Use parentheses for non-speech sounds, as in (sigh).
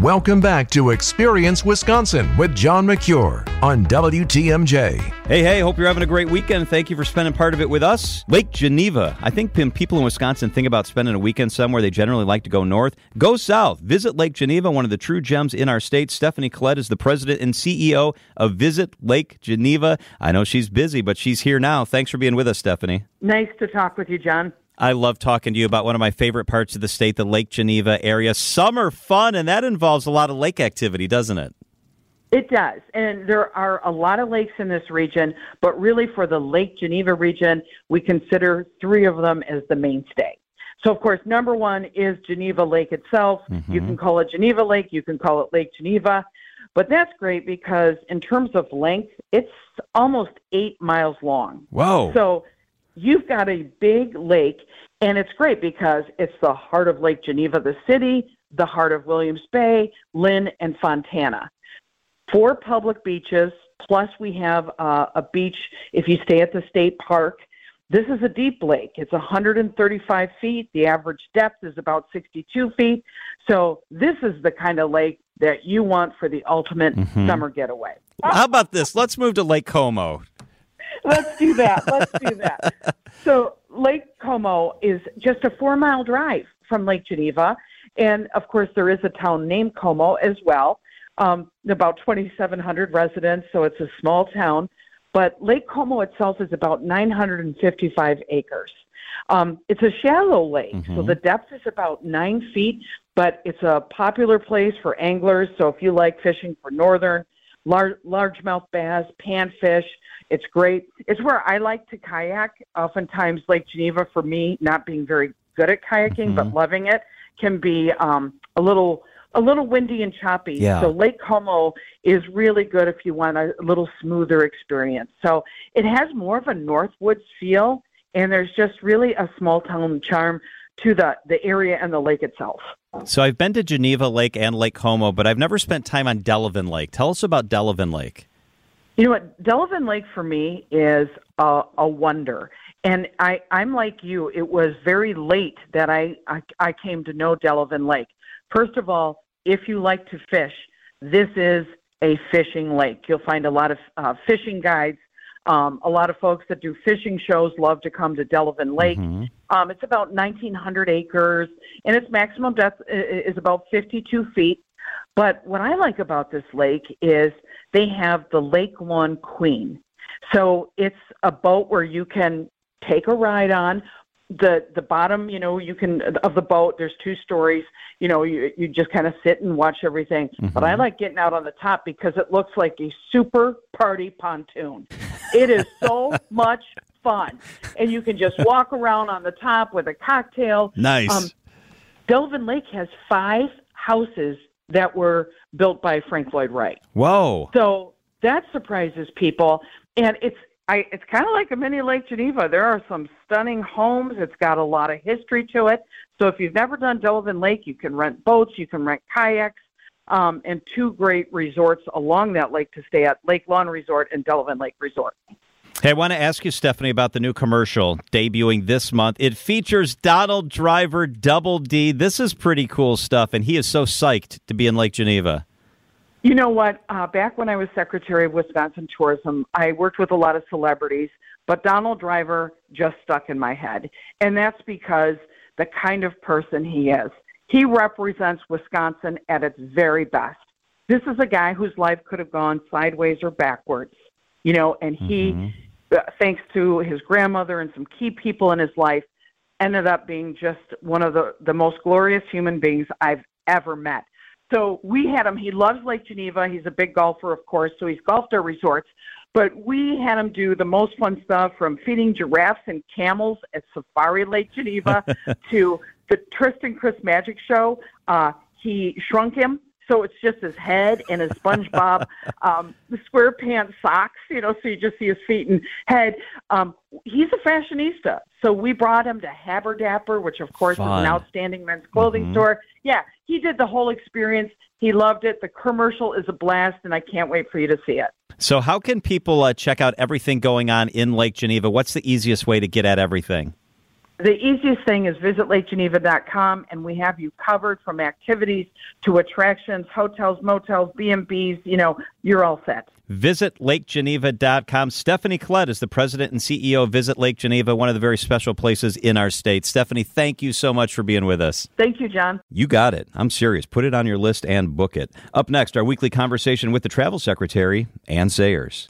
Welcome back to Experience Wisconsin with John Mercure on WTMJ. Hey, hey, hope you're having a great weekend. Thank you for spending part of it with us. Lake Geneva. I think when people in Wisconsin think about spending a weekend somewhere, they generally like to go north. Go south. Visit Lake Geneva, one of the true gems in our state. Stephanie Klett is the president and CEO of Visit Lake Geneva. I know she's busy, but she's here now. Thanks for being with us, Stephanie. Nice to talk with you, John. I love talking to you about one of my favorite parts of the state, the Lake Geneva area. Summer fun, and that involves a lot of lake activity, doesn't it? It does. And there are a lot of lakes in this region, but really for the Lake Geneva region, we consider three of them as the mainstay. So, of course, number one is Geneva Lake itself. Mm-hmm. You can call it Geneva Lake, you can call it Lake Geneva. But that's great because in terms of length, it's almost eight miles long. Whoa. So you've got a big lake, and it's great because it's the heart of Lake Geneva, the city, the heart of Williams Bay, Linn, and Fontana. Four public beaches, plus we have uh, a beach if you stay at the state park. This is a deep lake. It's 135 feet. The average depth is about 62 feet. So this is the kind of lake that you want for the ultimate mm-hmm. summer getaway. How about this? Let's move to Lake Como. Let's do that. Let's do that. (laughs) So Lake Como is just a four mile drive from Lake Geneva. And of course, there is a town named Como as well, um, about 2,700 residents, so it's a small town. But Lake Como itself is about 955 acres. Um, it's a shallow lake, mm-hmm. so the depth is about nine feet, but it's a popular place for anglers. So if you like fishing for northern, large largemouth bass, panfish, it's great. It's where I like to kayak. Oftentimes, Lake Geneva, for me, not being very good at kayaking mm-hmm. but loving it, can be um, a little a little windy and choppy. Yeah. So Lake Como is really good if you want a little smoother experience. So it has more of a Northwoods feel, and there's just really a small town charm to the, the area and the lake itself. So I've been to Geneva Lake and Lake Como, but I've never spent time on Delavan Lake. Tell us about Delavan Lake. You know what? Delavan Lake for me is a, a wonder. And I, I'm like you. It was very late that I, I, I came to know Delavan Lake. First of all, if you like to fish, this is a fishing lake. You'll find a lot of uh, fishing guides. Um, a lot of folks that do fishing shows love to come to Delavan Lake. Mm-hmm. Um, it's about 1,900 acres, and its maximum depth is about 52 feet. But what I like about this lake is they have the Lake Lawn Queen. So it's a boat where you can take a ride on. The the bottom, you know, you can of the boat. There's two stories. You know, you you just kind of sit and watch everything. Mm-hmm. But I like getting out on the top because it looks like a super party pontoon. It is so (laughs) much fun, and you can just walk around on the top with a cocktail. Nice. Um, Delavan Lake has five houses that were built by Frank Lloyd Wright. Whoa. So that surprises people. And it's I, it's kind of like a mini Lake Geneva. There are some stunning homes. It's got a lot of history to it. So if you've never done Delavan Lake, you can rent boats, you can rent kayaks, um, and two great resorts along that lake to stay at Lake Lawn Resort and Delavan Lake Resort. Hey, I want to ask you, Stephanie, about the new commercial debuting this month. It features Donald Driver, Double D. This is pretty cool stuff, and he is so psyched to be in Lake Geneva. You know what? Uh, back when I was Secretary of Wisconsin Tourism, I worked with a lot of celebrities, but Donald Driver just stuck in my head. And that's because the kind of person he is. He represents Wisconsin at its very best. This is a guy whose life could have gone sideways or backwards, you know, and he. Mm-hmm thanks to his grandmother and some key people in his life, ended up being just one of the, the most glorious human beings I've ever met. So we had him. He loves Lake Geneva. He's a big golfer, of course, so he's golfed our resorts. But we had him do the most fun stuff from feeding giraffes and camels at Safari Lake Geneva (laughs) to the Tristan Crist Magic Show. Uh, he shrunk him so it's just his head and his SpongeBob (laughs) um, square pants socks, you know, so you just see his feet and head. Um, he's a fashionista, so we brought him to Haberdapper, which of course Fun. is an outstanding men's clothing mm-hmm. store. Yeah, he did the whole experience. He loved it. The commercial is a blast, and I can't wait for you to see it. So, how can people uh, check out everything going on in Lake Geneva? What's the easiest way to get at everything? The easiest thing is visit lakegeneva.com and we have you covered from activities to attractions, hotels, motels, B&Bs, you know, you're all set. Visit lakegeneva.com. Stephanie Klett is the president and CEO of Visit Lake Geneva, one of the very special places in our state. Stephanie, thank you so much for being with us. Thank you, John. You got it. I'm serious. Put it on your list and book it. Up next, our weekly conversation with the travel secretary, Anne Sayers.